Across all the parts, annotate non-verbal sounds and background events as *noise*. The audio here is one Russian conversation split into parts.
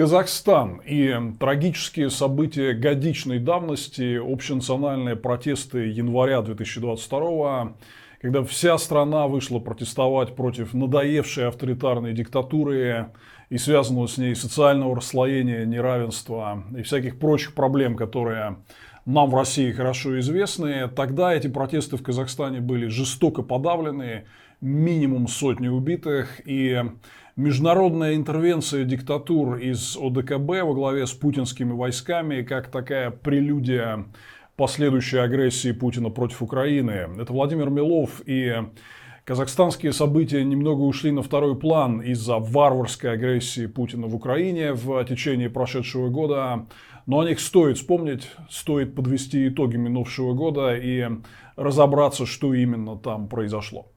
Казахстан и трагические события годичной давности, общенациональные протесты января 2022 когда вся страна вышла протестовать против надоевшей авторитарной диктатуры и связанного с ней социального расслоения, неравенства и всяких прочих проблем, которые нам в России хорошо известны. Тогда эти протесты в Казахстане были жестоко подавлены, минимум сотни убитых, и международная интервенция диктатур из ОДКБ во главе с путинскими войсками, как такая прелюдия последующей агрессии Путина против Украины. Это Владимир Милов и Казахстанские события немного ушли на второй план из-за варварской агрессии Путина в Украине в течение прошедшего года. Но о них стоит вспомнить, стоит подвести итоги минувшего года и разобраться, что именно там произошло.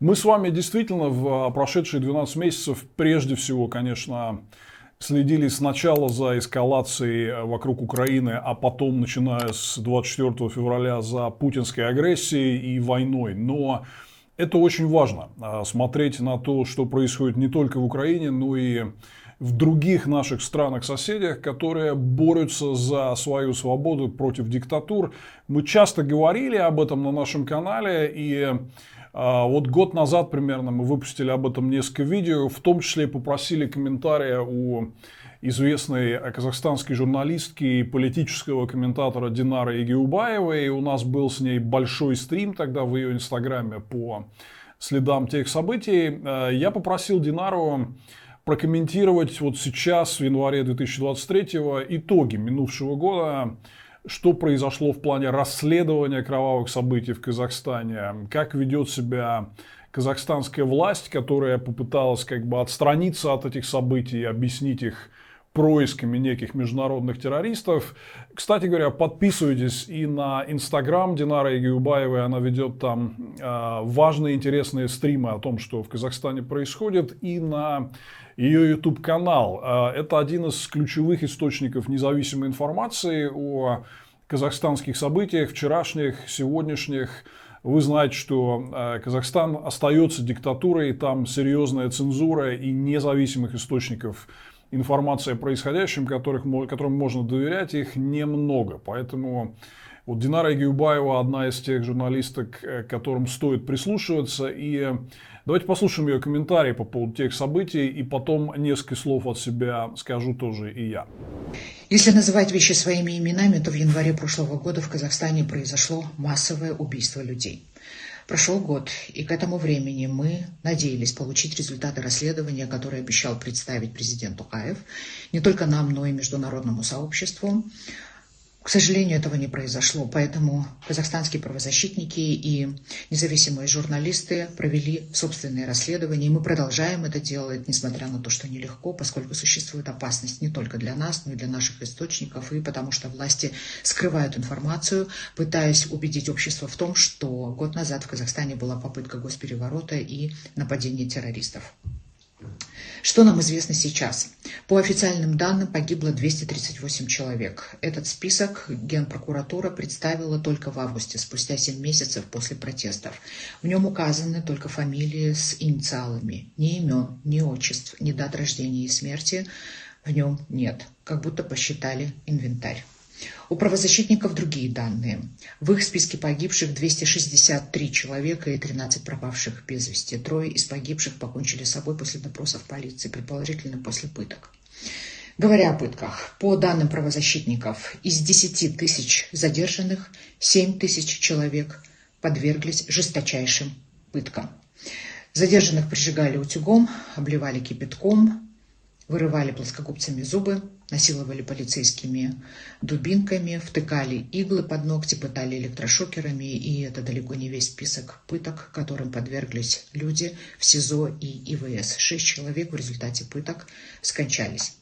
Мы с вами действительно в а, прошедшие 12 месяцев прежде всего, конечно, следили сначала за эскалацией э, вокруг Украины, а потом, начиная с 24 февраля, за путинской агрессией и войной. Но это очень важно, а, смотреть на то, что происходит не только в Украине, но и в других наших странах-соседях, которые борются за свою свободу против диктатур. Мы часто говорили об этом на нашем канале, и вот год назад примерно мы выпустили об этом несколько видео, в том числе попросили комментария у известной казахстанской журналистки и политического комментатора Динары Игиубаевой. У нас был с ней большой стрим тогда в ее инстаграме по следам тех событий. А, я попросил Динару прокомментировать вот сейчас, в январе 2023 итоги минувшего года что произошло в плане расследования кровавых событий в Казахстане, как ведет себя казахстанская власть, которая попыталась как бы отстраниться от этих событий и объяснить их происками неких международных террористов. Кстати говоря, подписывайтесь и на Инстаграм Динара Егиубаевой. Она ведет там э, важные, интересные стримы о том, что в Казахстане происходит. И на ее YouTube канал. Э, это один из ключевых источников независимой информации о казахстанских событиях, вчерашних, сегодняшних. Вы знаете, что э, Казахстан остается диктатурой, там серьезная цензура и независимых источников информации о происходящем, которых, которым можно доверять, их немного. Поэтому вот Динара Гиубаева одна из тех журналисток, э, которым стоит прислушиваться. И давайте послушаем ее комментарии по поводу тех событий, и потом несколько слов от себя скажу тоже и я. Если называть вещи своими именами, то в январе прошлого года в Казахстане произошло массовое убийство людей. Прошел год, и к этому времени мы надеялись получить результаты расследования, которые обещал представить президент Тукаев, не только нам, но и международному сообществу. К сожалению, этого не произошло, поэтому казахстанские правозащитники и независимые журналисты провели собственные расследования, и мы продолжаем это делать, несмотря на то, что нелегко, поскольку существует опасность не только для нас, но и для наших источников, и потому что власти скрывают информацию, пытаясь убедить общество в том, что год назад в Казахстане была попытка госпереворота и нападение террористов. Что нам известно сейчас? По официальным данным погибло 238 человек. Этот список Генпрокуратура представила только в августе, спустя 7 месяцев после протестов. В нем указаны только фамилии с инициалами. Ни имен, ни отчеств, ни дат рождения и смерти в нем нет. Как будто посчитали инвентарь. У правозащитников другие данные. В их списке погибших 263 человека и 13 пропавших без вести. Трое из погибших покончили с собой после допросов полиции, предположительно после пыток. Говоря о пытках, по данным правозащитников, из 10 тысяч задержанных 7 тысяч человек подверглись жесточайшим пыткам. Задержанных прижигали утюгом, обливали кипятком, вырывали плоскогубцами зубы, насиловали полицейскими дубинками, втыкали иглы под ногти, пытали электрошокерами, и это далеко не весь список пыток, которым подверглись люди в СИЗО и ИВС. Шесть человек в результате пыток скончались.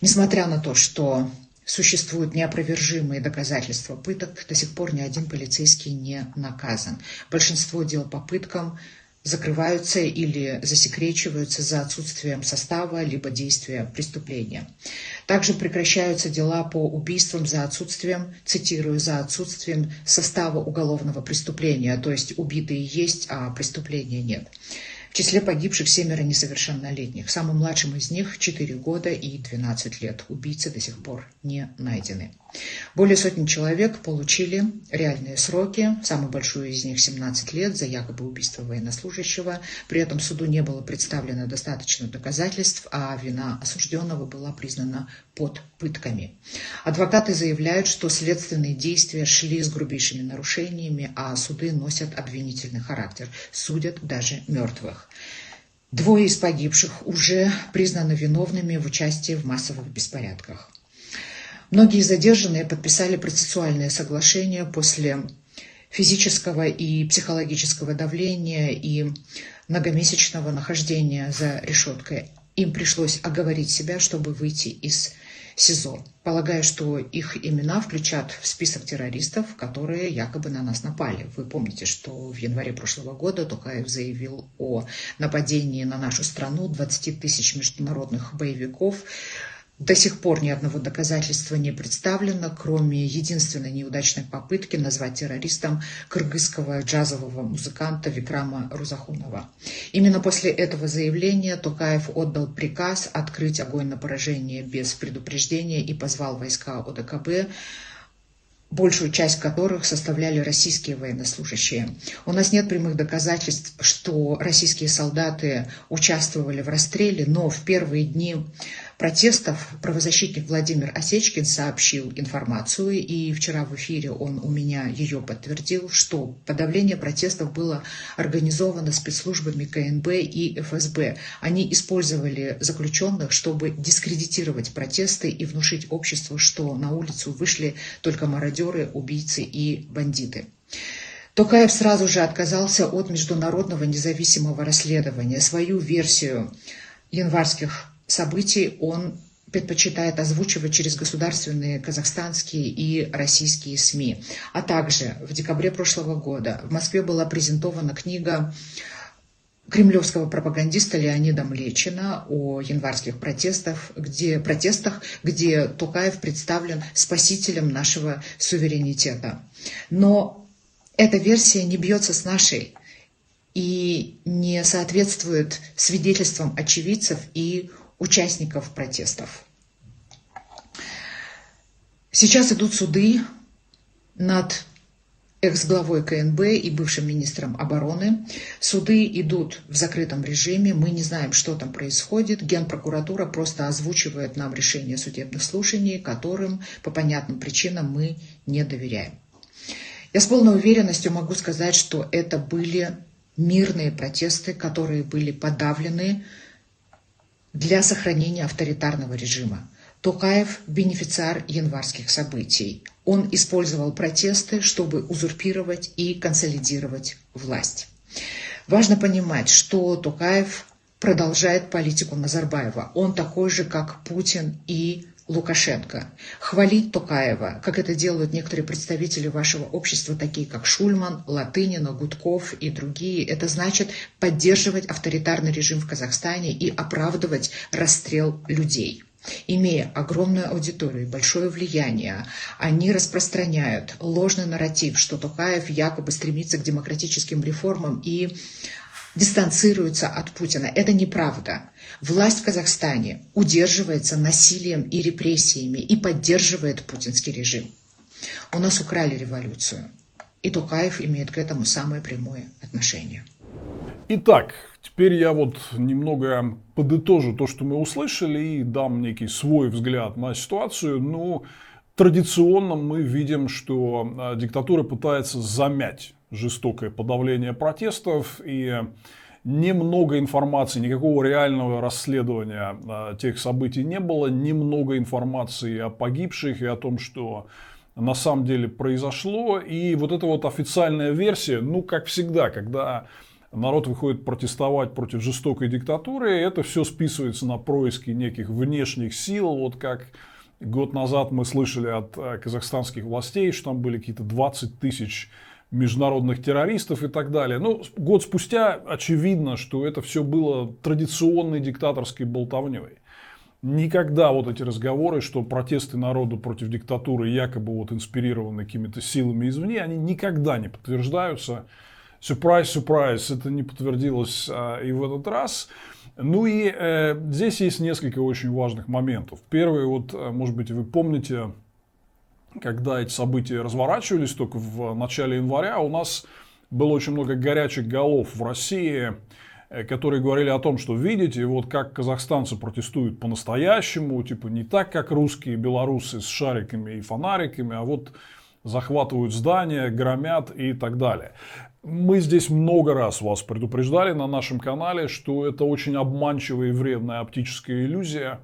Несмотря на то, что существуют неопровержимые доказательства пыток, до сих пор ни один полицейский не наказан. Большинство дел по пыткам закрываются или засекречиваются за отсутствием состава либо действия преступления. Также прекращаются дела по убийствам за отсутствием, цитирую, за отсутствием состава уголовного преступления, то есть убитые есть, а преступления нет. В числе погибших семеро несовершеннолетних. Самым младшим из них 4 года и 12 лет. Убийцы до сих пор не найдены. Более сотни человек получили реальные сроки. Самый большой из них 17 лет за якобы убийство военнослужащего. При этом суду не было представлено достаточно доказательств, а вина осужденного была признана под пытками. Адвокаты заявляют, что следственные действия шли с грубейшими нарушениями, а суды носят обвинительный характер, судят даже мертвых. Двое из погибших уже признаны виновными в участии в массовых беспорядках. Многие задержанные подписали процессуальное соглашение после физического и психологического давления и многомесячного нахождения за решеткой. Им пришлось оговорить себя, чтобы выйти из СИЗО, полагая, что их имена включат в список террористов, которые якобы на нас напали. Вы помните, что в январе прошлого года Токаев заявил о нападении на нашу страну 20 тысяч международных боевиков, до сих пор ни одного доказательства не представлено, кроме единственной неудачной попытки назвать террористом кыргызского джазового музыканта Викрама Рузахунова. Именно после этого заявления Токаев отдал приказ открыть огонь на поражение без предупреждения и позвал войска ОДКБ большую часть которых составляли российские военнослужащие. У нас нет прямых доказательств, что российские солдаты участвовали в расстреле, но в первые дни протестов правозащитник Владимир Осечкин сообщил информацию, и вчера в эфире он у меня ее подтвердил, что подавление протестов было организовано спецслужбами КНБ и ФСБ. Они использовали заключенных, чтобы дискредитировать протесты и внушить обществу, что на улицу вышли только мародеры, убийцы и бандиты. Токаев сразу же отказался от международного независимого расследования. Свою версию январских событий он предпочитает озвучивать через государственные казахстанские и российские СМИ. А также в декабре прошлого года в Москве была презентована книга кремлевского пропагандиста Леонида Млечина о январских протестах, где, протестах, где Тукаев представлен спасителем нашего суверенитета. Но эта версия не бьется с нашей и не соответствует свидетельствам очевидцев и участников протестов. Сейчас идут суды над экс-главой КНБ и бывшим министром обороны. Суды идут в закрытом режиме, мы не знаем, что там происходит. Генпрокуратура просто озвучивает нам решение судебных слушаний, которым по понятным причинам мы не доверяем. Я с полной уверенностью могу сказать, что это были мирные протесты, которые были подавлены для сохранения авторитарного режима. Токаев – бенефициар январских событий. Он использовал протесты, чтобы узурпировать и консолидировать власть. Важно понимать, что Токаев продолжает политику Назарбаева. Он такой же, как Путин и Лукашенко. Хвалить Токаева, как это делают некоторые представители вашего общества, такие как Шульман, Латынина, Гудков и другие, это значит поддерживать авторитарный режим в Казахстане и оправдывать расстрел людей. Имея огромную аудиторию и большое влияние, они распространяют ложный нарратив, что Токаев якобы стремится к демократическим реформам и дистанцируются от Путина. Это неправда. Власть в Казахстане удерживается насилием и репрессиями и поддерживает путинский режим. У нас украли революцию. И Тукаев имеет к этому самое прямое отношение. Итак, теперь я вот немного подытожу то, что мы услышали, и дам некий свой взгляд на ситуацию. Ну, традиционно мы видим, что а, диктатура пытается замять жестокое подавление протестов и немного информации, никакого реального расследования а, тех событий не было, немного информации о погибших и о том, что на самом деле произошло. И вот эта вот официальная версия, ну, как всегда, когда народ выходит протестовать против жестокой диктатуры, это все списывается на происки неких внешних сил, вот как Год назад мы слышали от э, казахстанских властей, что там были какие-то 20 тысяч международных террористов и так далее. Ну, год спустя очевидно, что это все было традиционной диктаторской болтовней. Никогда вот эти разговоры, что протесты народа против диктатуры якобы вот инспирированы какими-то силами извне, они никогда не подтверждаются. Сюрприз, сюрприз, это не подтвердилось а, и в этот раз. Ну и э, здесь есть несколько очень важных моментов. Первый, вот, э, может быть, вы помните, когда эти события разворачивались только в начале января, у нас было очень много горячих голов в России, э, которые говорили о том, что видите, вот как казахстанцы протестуют по-настоящему, типа не так, как русские белорусы с шариками и фонариками, а вот захватывают здания, громят и так далее. Мы здесь много раз вас предупреждали на нашем канале, что это очень обманчивая и вредная оптическая иллюзия,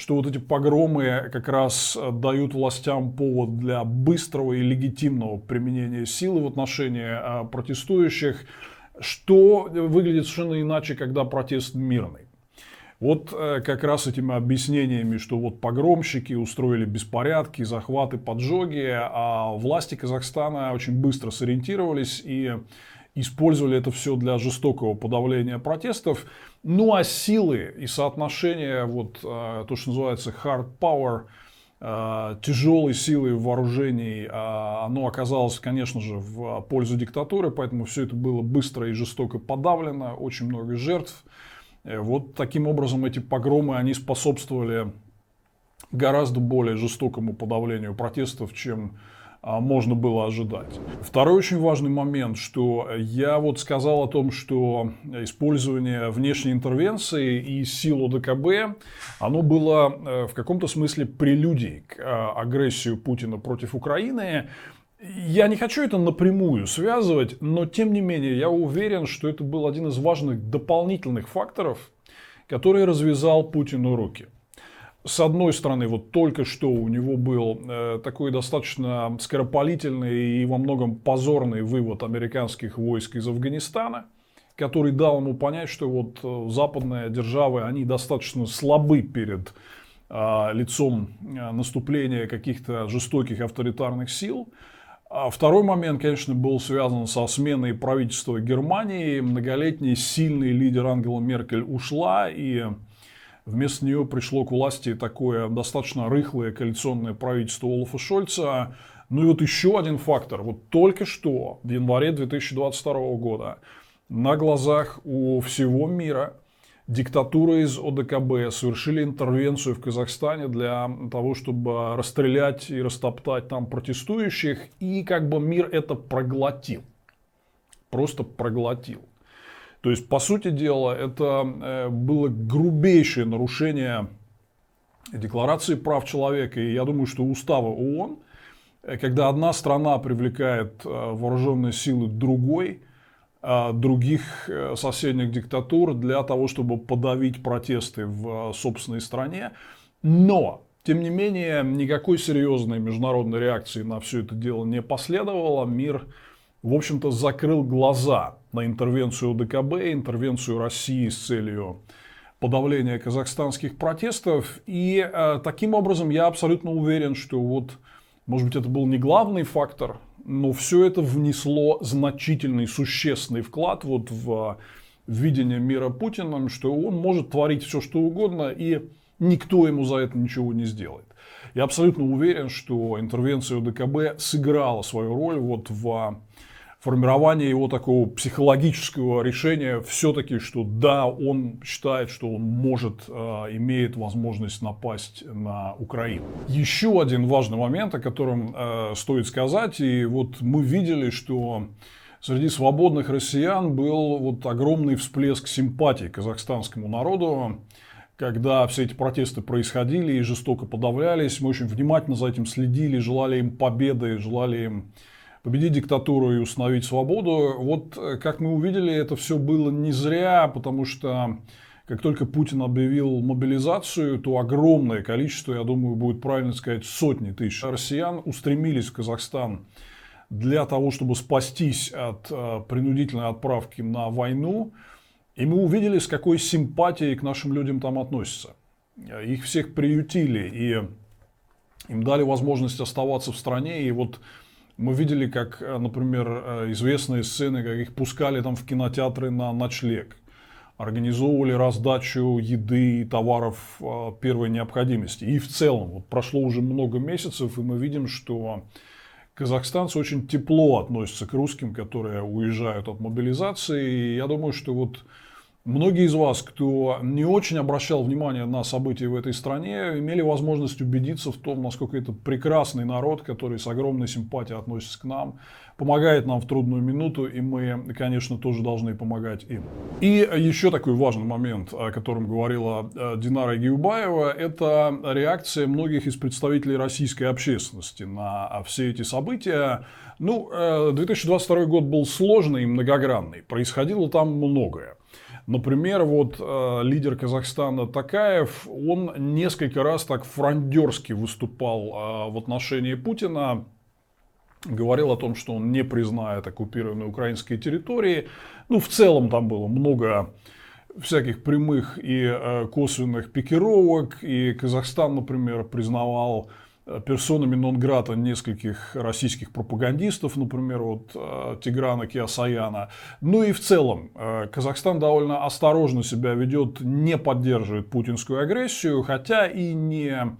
что вот эти погромы как раз дают властям повод для быстрого и легитимного применения силы в отношении а, протестующих, что выглядит совершенно иначе, когда протест мирный. Вот э, как раз этими объяснениями, что вот погромщики устроили беспорядки, захваты, поджоги, а власти Казахстана очень быстро сориентировались и использовали это все для жестокого подавления протестов. Ну а силы и соотношение, вот э, то, что называется hard power, э, тяжелой силы вооружений, оно оказалось, конечно же, в пользу диктатуры, поэтому все это было быстро и жестоко подавлено, очень много жертв. Э, вот таким образом эти погромы, они способствовали гораздо более жестокому подавлению протестов, чем а, можно было ожидать. Второй очень важный момент, что я вот сказал о том, что использование внешней интервенции и сил ОДКБ, оно было э, в каком-то смысле прелюдией к а, агрессию Путина против Украины. Я не хочу это напрямую связывать, но тем не менее я уверен, что это был один из важных дополнительных факторов, который развязал Путину руки. С одной стороны, вот только что у него был э, такой достаточно скоропалительный и во многом позорный вывод американских войск из Афганистана, который дал ему понять, что вот э, западные державы, они достаточно слабы перед э, лицом э, наступления каких-то жестоких авторитарных сил. А второй момент, конечно, был связан со сменой правительства Германии. Многолетний сильный лидер Ангела Меркель ушла, и вместо нее пришло к власти такое достаточно рыхлое коалиционное правительство Олафа Шольца. Ну и вот еще один фактор. Вот только что, в январе 2022 года, на глазах у всего мира диктатура из ОДКБ совершили интервенцию в Казахстане для того, чтобы расстрелять и растоптать там протестующих, и как бы мир это проглотил. Просто проглотил. То есть, по сути дела, это э, было грубейшее нарушение Декларации прав человека, и я думаю, что устава ООН, э, когда одна страна привлекает э, вооруженные силы другой, других соседних диктатур для того, чтобы подавить протесты в собственной стране. Но, тем не менее, никакой серьезной международной реакции на все это дело не последовало. Мир, в общем-то, закрыл глаза на интервенцию ДКБ, интервенцию России с целью подавления казахстанских протестов. И э, таким образом я абсолютно уверен, что вот, может быть, это был не главный фактор но все это внесло значительный, существенный вклад вот в видение мира Путиным, что он может творить все, что угодно, и никто ему за это ничего не сделает. Я абсолютно уверен, что интервенция ДКБ сыграла свою роль вот в формирование его такого психологического решения все-таки, что да, он считает, что он может, э, имеет возможность напасть на Украину. Еще один важный момент, о котором э, стоит сказать, и вот мы видели, что среди свободных россиян был вот огромный всплеск симпатии к казахстанскому народу, когда все эти протесты происходили и жестоко подавлялись. Мы очень внимательно за этим следили, желали им победы, желали им победить диктатуру и установить свободу. Вот, э, как мы увидели, это все было не зря, потому что как только Путин объявил мобилизацию, то огромное количество, я думаю, будет правильно сказать, сотни тысяч россиян устремились в Казахстан для того, чтобы спастись от э, принудительной отправки на войну. И мы увидели, с какой симпатией к нашим людям там относятся. Их всех приютили. И Им дали возможность оставаться в стране. И вот мы видели, как, например, известные сцены, как их пускали там в кинотеатры на ночлег организовывали раздачу еды и товаров а, первой необходимости. И в целом, вот прошло уже много месяцев, и мы видим, что казахстанцы очень тепло относятся к русским, которые уезжают от мобилизации. И я думаю, что вот Многие из вас, кто не очень обращал внимание на события в этой стране, имели возможность убедиться в том, насколько это прекрасный народ, который с огромной симпатией относится к нам, помогает нам в трудную минуту, и мы, конечно, тоже должны помогать им. И еще такой важный момент, о котором говорила э, Динара Гиубаева, это реакция многих из представителей российской общественности на все эти события. Ну, 2022 э, год был сложный и многогранный, происходило там многое. Например, вот э, лидер Казахстана Такаев, он несколько раз так фрондерски выступал э, в отношении Путина, говорил о том, что он не признает оккупированные украинские территории. Ну, в целом там было много всяких прямых и э, косвенных пикировок, и Казахстан, например, признавал персонами нон-грата нескольких российских пропагандистов, например, вот э, Тиграна Киасаяна. Ну и в целом, э, Казахстан довольно осторожно себя ведет, не поддерживает путинскую агрессию, хотя и не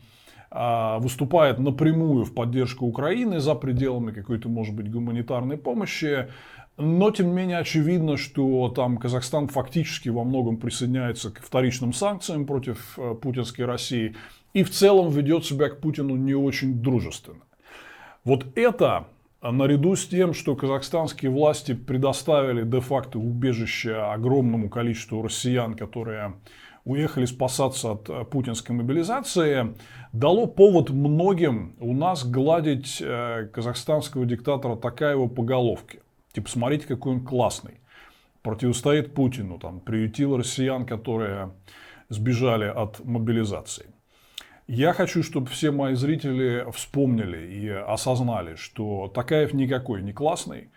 э, выступает напрямую в поддержку Украины за пределами какой-то, может быть, гуманитарной помощи. Но, тем не менее, очевидно, что там Казахстан фактически во многом присоединяется к вторичным санкциям против путинской России и в целом ведет себя к Путину не очень дружественно. Вот это наряду с тем, что казахстанские власти предоставили де-факто убежище огромному количеству россиян, которые уехали спасаться от э, путинской мобилизации, дало повод многим у нас гладить э, казахстанского диктатора Такаева по головке. Типа, смотрите, какой он классный. Противостоит Путину, там, приютил россиян, которые сбежали от мобилизации. Я хочу, чтобы все мои зрители вспомнили и осознали, что Такаев никакой не классный.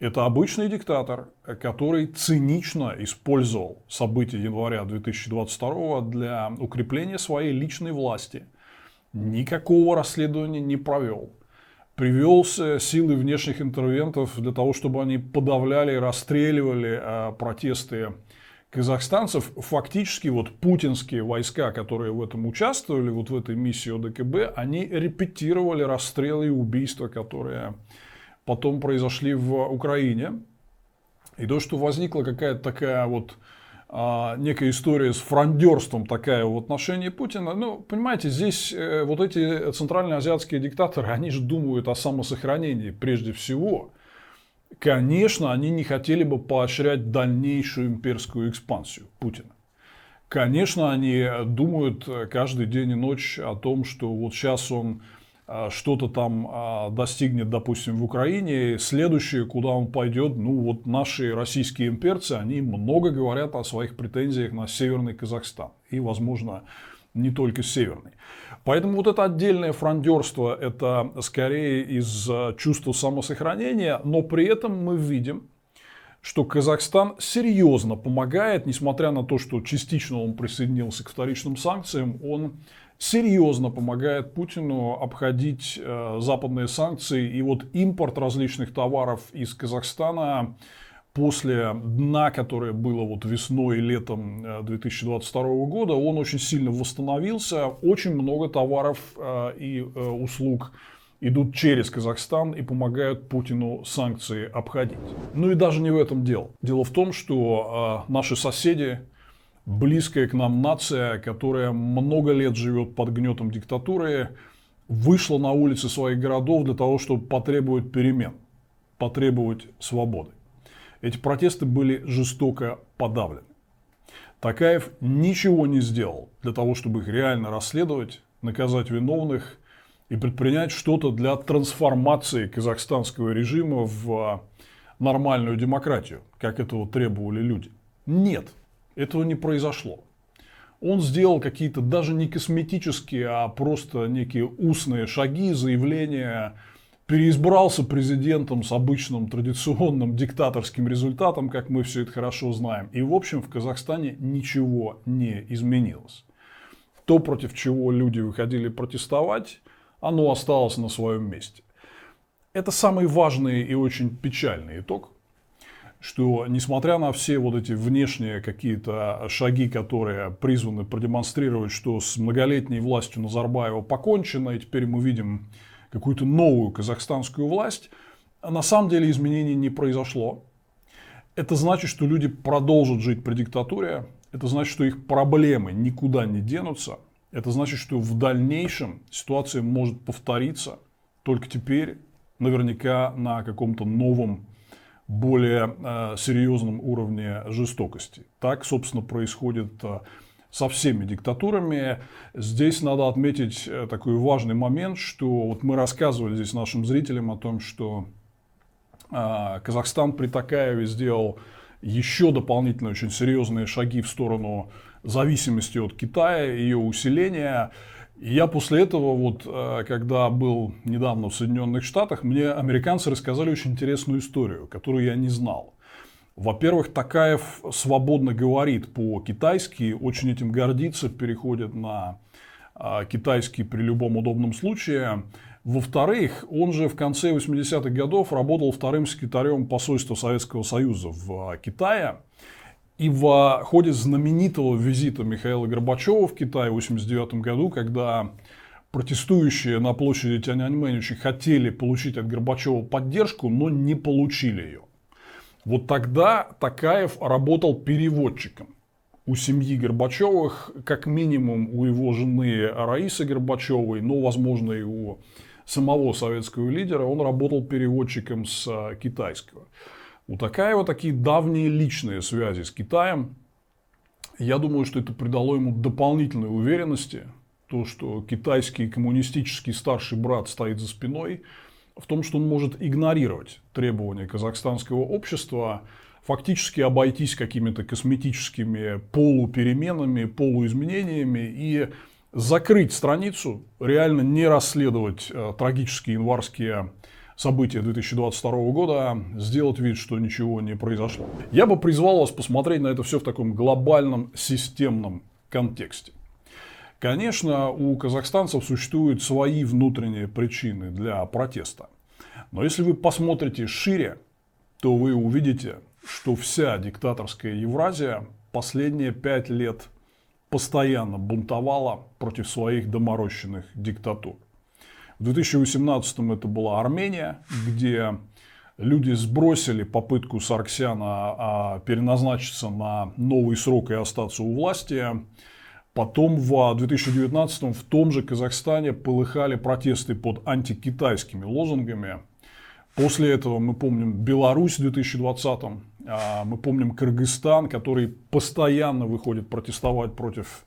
Это обычный диктатор, который цинично использовал события января 2022 для укрепления своей личной власти. Никакого расследования не провел. Привел силы внешних интервентов для того, чтобы они подавляли и расстреливали а, протесты казахстанцев фактически вот путинские войска, которые в этом участвовали, вот в этой миссии ОДКБ, они репетировали расстрелы и убийства, которые потом произошли в Украине. И то, что возникла какая-то такая вот а, некая история с фрондерством такая в отношении Путина. Ну, понимаете, здесь э, вот эти центральноазиатские диктаторы, *laughs* они же думают о самосохранении прежде всего. Конечно, они не хотели бы поощрять дальнейшую имперскую экспансию Путина. Конечно, они думают каждый день и ночь о том, что вот сейчас он а, что-то там а, достигнет, допустим, в Украине, следующее, куда он пойдет, ну вот наши российские имперцы, они много говорят о своих претензиях на Северный Казахстан и, возможно, не только северный. Поэтому вот это отдельное фрондерство, это скорее из э, чувства самосохранения, но при этом мы видим, что Казахстан серьезно помогает, несмотря на то, что частично он присоединился к вторичным санкциям, он серьезно помогает Путину обходить э, западные санкции. И вот импорт различных товаров из Казахстана после дна, которое было вот весной и летом 2022 э, года, он очень сильно восстановился. Очень много товаров э, и э, услуг идут через Казахстан и помогают Путину санкции обходить. Ну и даже не в этом дело. Дело в том, что наши соседи, близкая к нам нация, которая много лет живет под гнетом диктатуры, вышла на улицы своих городов для того, чтобы потребовать перемен, потребовать свободы. Эти протесты были жестоко подавлены. Такаев ничего не сделал для того, чтобы их реально расследовать, наказать виновных и предпринять что-то для трансформации казахстанского режима в нормальную демократию, как этого требовали люди. Нет, этого не произошло. Он сделал какие-то даже не косметические, а просто некие устные шаги, заявления, переизбрался президентом с обычным традиционным диктаторским результатом, как мы все это хорошо знаем. И, в общем, в Казахстане ничего не изменилось. То, против чего люди выходили протестовать, оно осталось на своем месте. Это самый важный и очень печальный итог, что несмотря на все вот эти внешние какие-то шаги, которые призваны продемонстрировать, что с многолетней властью Назарбаева покончено, и теперь мы видим какую-то новую казахстанскую власть, на самом деле изменений не произошло. Это значит, что люди продолжат жить при диктатуре, это значит, что их проблемы никуда не денутся, это значит, что в дальнейшем ситуация может повториться, только теперь наверняка на каком-то новом, более э, серьезном уровне жестокости. Так, собственно, происходит э, со всеми диктатурами. Здесь надо отметить э, такой важный момент, что вот мы рассказывали здесь нашим зрителям о том, что э, Казахстан при Такаеве сделал еще дополнительные очень серьезные шаги в сторону зависимости от Китая, ее усиления. Я после этого, вот, э, когда был недавно в Соединенных Штатах, мне американцы рассказали очень интересную историю, которую я не знал. Во-первых, Такаев свободно говорит по-китайски, очень этим гордится, переходит на э, китайский при любом удобном случае. Во-вторых, он же в конце 80-х годов работал вторым секретарем посольства Советского Союза в Китае. И в ходе знаменитого визита Михаила Горбачева в Китай в 1989 году, когда протестующие на площади Тяньаньмэнь очень хотели получить от Горбачева поддержку, но не получили ее. Вот тогда Такаев работал переводчиком у семьи Горбачевых, как минимум у его жены Раисы Горбачевой, но, возможно, и у самого советского лидера, он работал переводчиком с китайского. У Такаева такие давние личные связи с Китаем. Я думаю, что это придало ему дополнительной уверенности, то, что китайский коммунистический старший брат стоит за спиной, в том, что он может игнорировать требования казахстанского общества, фактически обойтись какими-то косметическими полупеременами, полуизменениями и закрыть страницу, реально не расследовать э, трагические январские события 2022 года, сделать вид, что ничего не произошло. Я бы призвал вас посмотреть на это все в таком глобальном системном контексте. Конечно, у казахстанцев существуют свои внутренние причины для протеста. Но если вы посмотрите шире, то вы увидите, что вся диктаторская Евразия последние пять лет постоянно бунтовала против своих доморощенных диктатур. В 2018 это была Армения, где люди сбросили попытку Сарксяна а, переназначиться на новый срок и остаться у власти. Потом в 2019 в том же Казахстане полыхали протесты под антикитайскими лозунгами. После этого мы помним Беларусь в 2020, а, мы помним Кыргызстан, который постоянно выходит протестовать против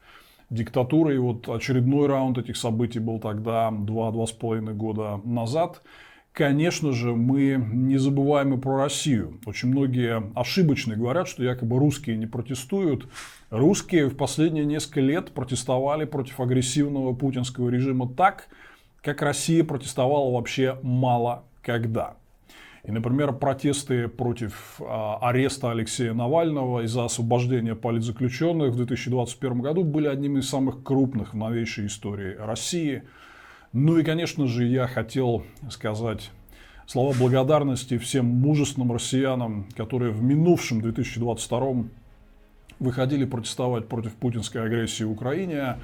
диктатуры. И вот очередной раунд этих событий был тогда, два-два с половиной года назад. Конечно же, мы не забываем и про Россию. Очень многие ошибочно говорят, что якобы русские не протестуют. Русские в последние несколько лет протестовали против агрессивного путинского режима так, как Россия протестовала вообще мало когда. И, например, протесты против а, ареста Алексея Навального и за освобождение политзаключенных в 2021 году были одними из самых крупных в новейшей истории России. Ну и, конечно же, я хотел сказать слова благодарности всем мужественным россиянам, которые в минувшем 2022 выходили протестовать против путинской агрессии в Украине.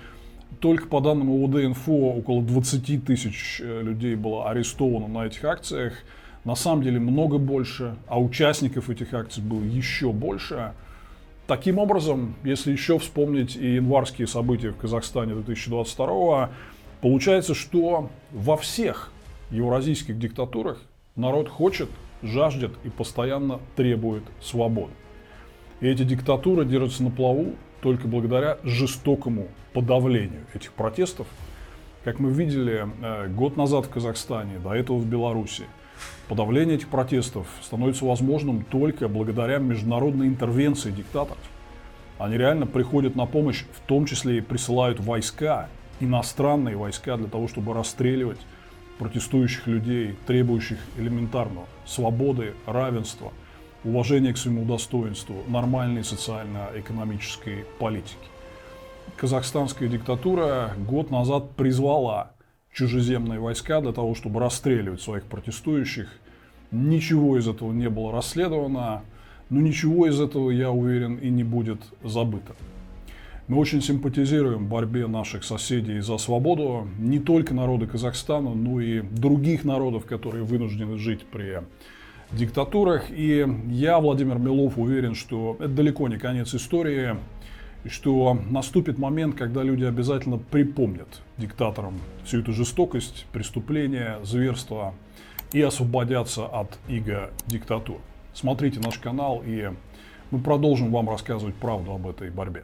Только по данным УВД-инфо около 20 тысяч э, людей было арестовано на этих акциях – на самом деле много больше, а участников этих акций было еще больше. Таким образом, если еще вспомнить и январские события в Казахстане 2022, получается, что во всех евразийских диктатурах народ хочет, жаждет и постоянно требует свободы. И эти диктатуры держатся на плаву только благодаря жестокому подавлению этих протестов. Как мы видели э, год назад в Казахстане, до этого в Беларуси – Подавление этих протестов становится возможным только благодаря международной интервенции диктаторов. Они реально приходят на помощь, в том числе и присылают войска, иностранные войска для того, чтобы расстреливать протестующих людей, требующих элементарного свободы, равенства, уважения к своему достоинству, нормальной социально-экономической политики. Казахстанская диктатура год назад призвала чужеземные войска для того, чтобы расстреливать своих протестующих. Ничего из этого не было расследовано, но ничего из этого, я уверен, и не будет забыто. Мы очень симпатизируем борьбе наших соседей за свободу не только народа Казахстана, но и других народов, которые вынуждены жить при диктатурах. И я, Владимир Милов, уверен, что это далеко не конец истории, и что наступит момент, когда люди обязательно припомнят диктаторам всю эту жестокость, преступления, зверства и освободятся от иго диктатур. Смотрите наш канал, и мы продолжим вам рассказывать правду об этой борьбе.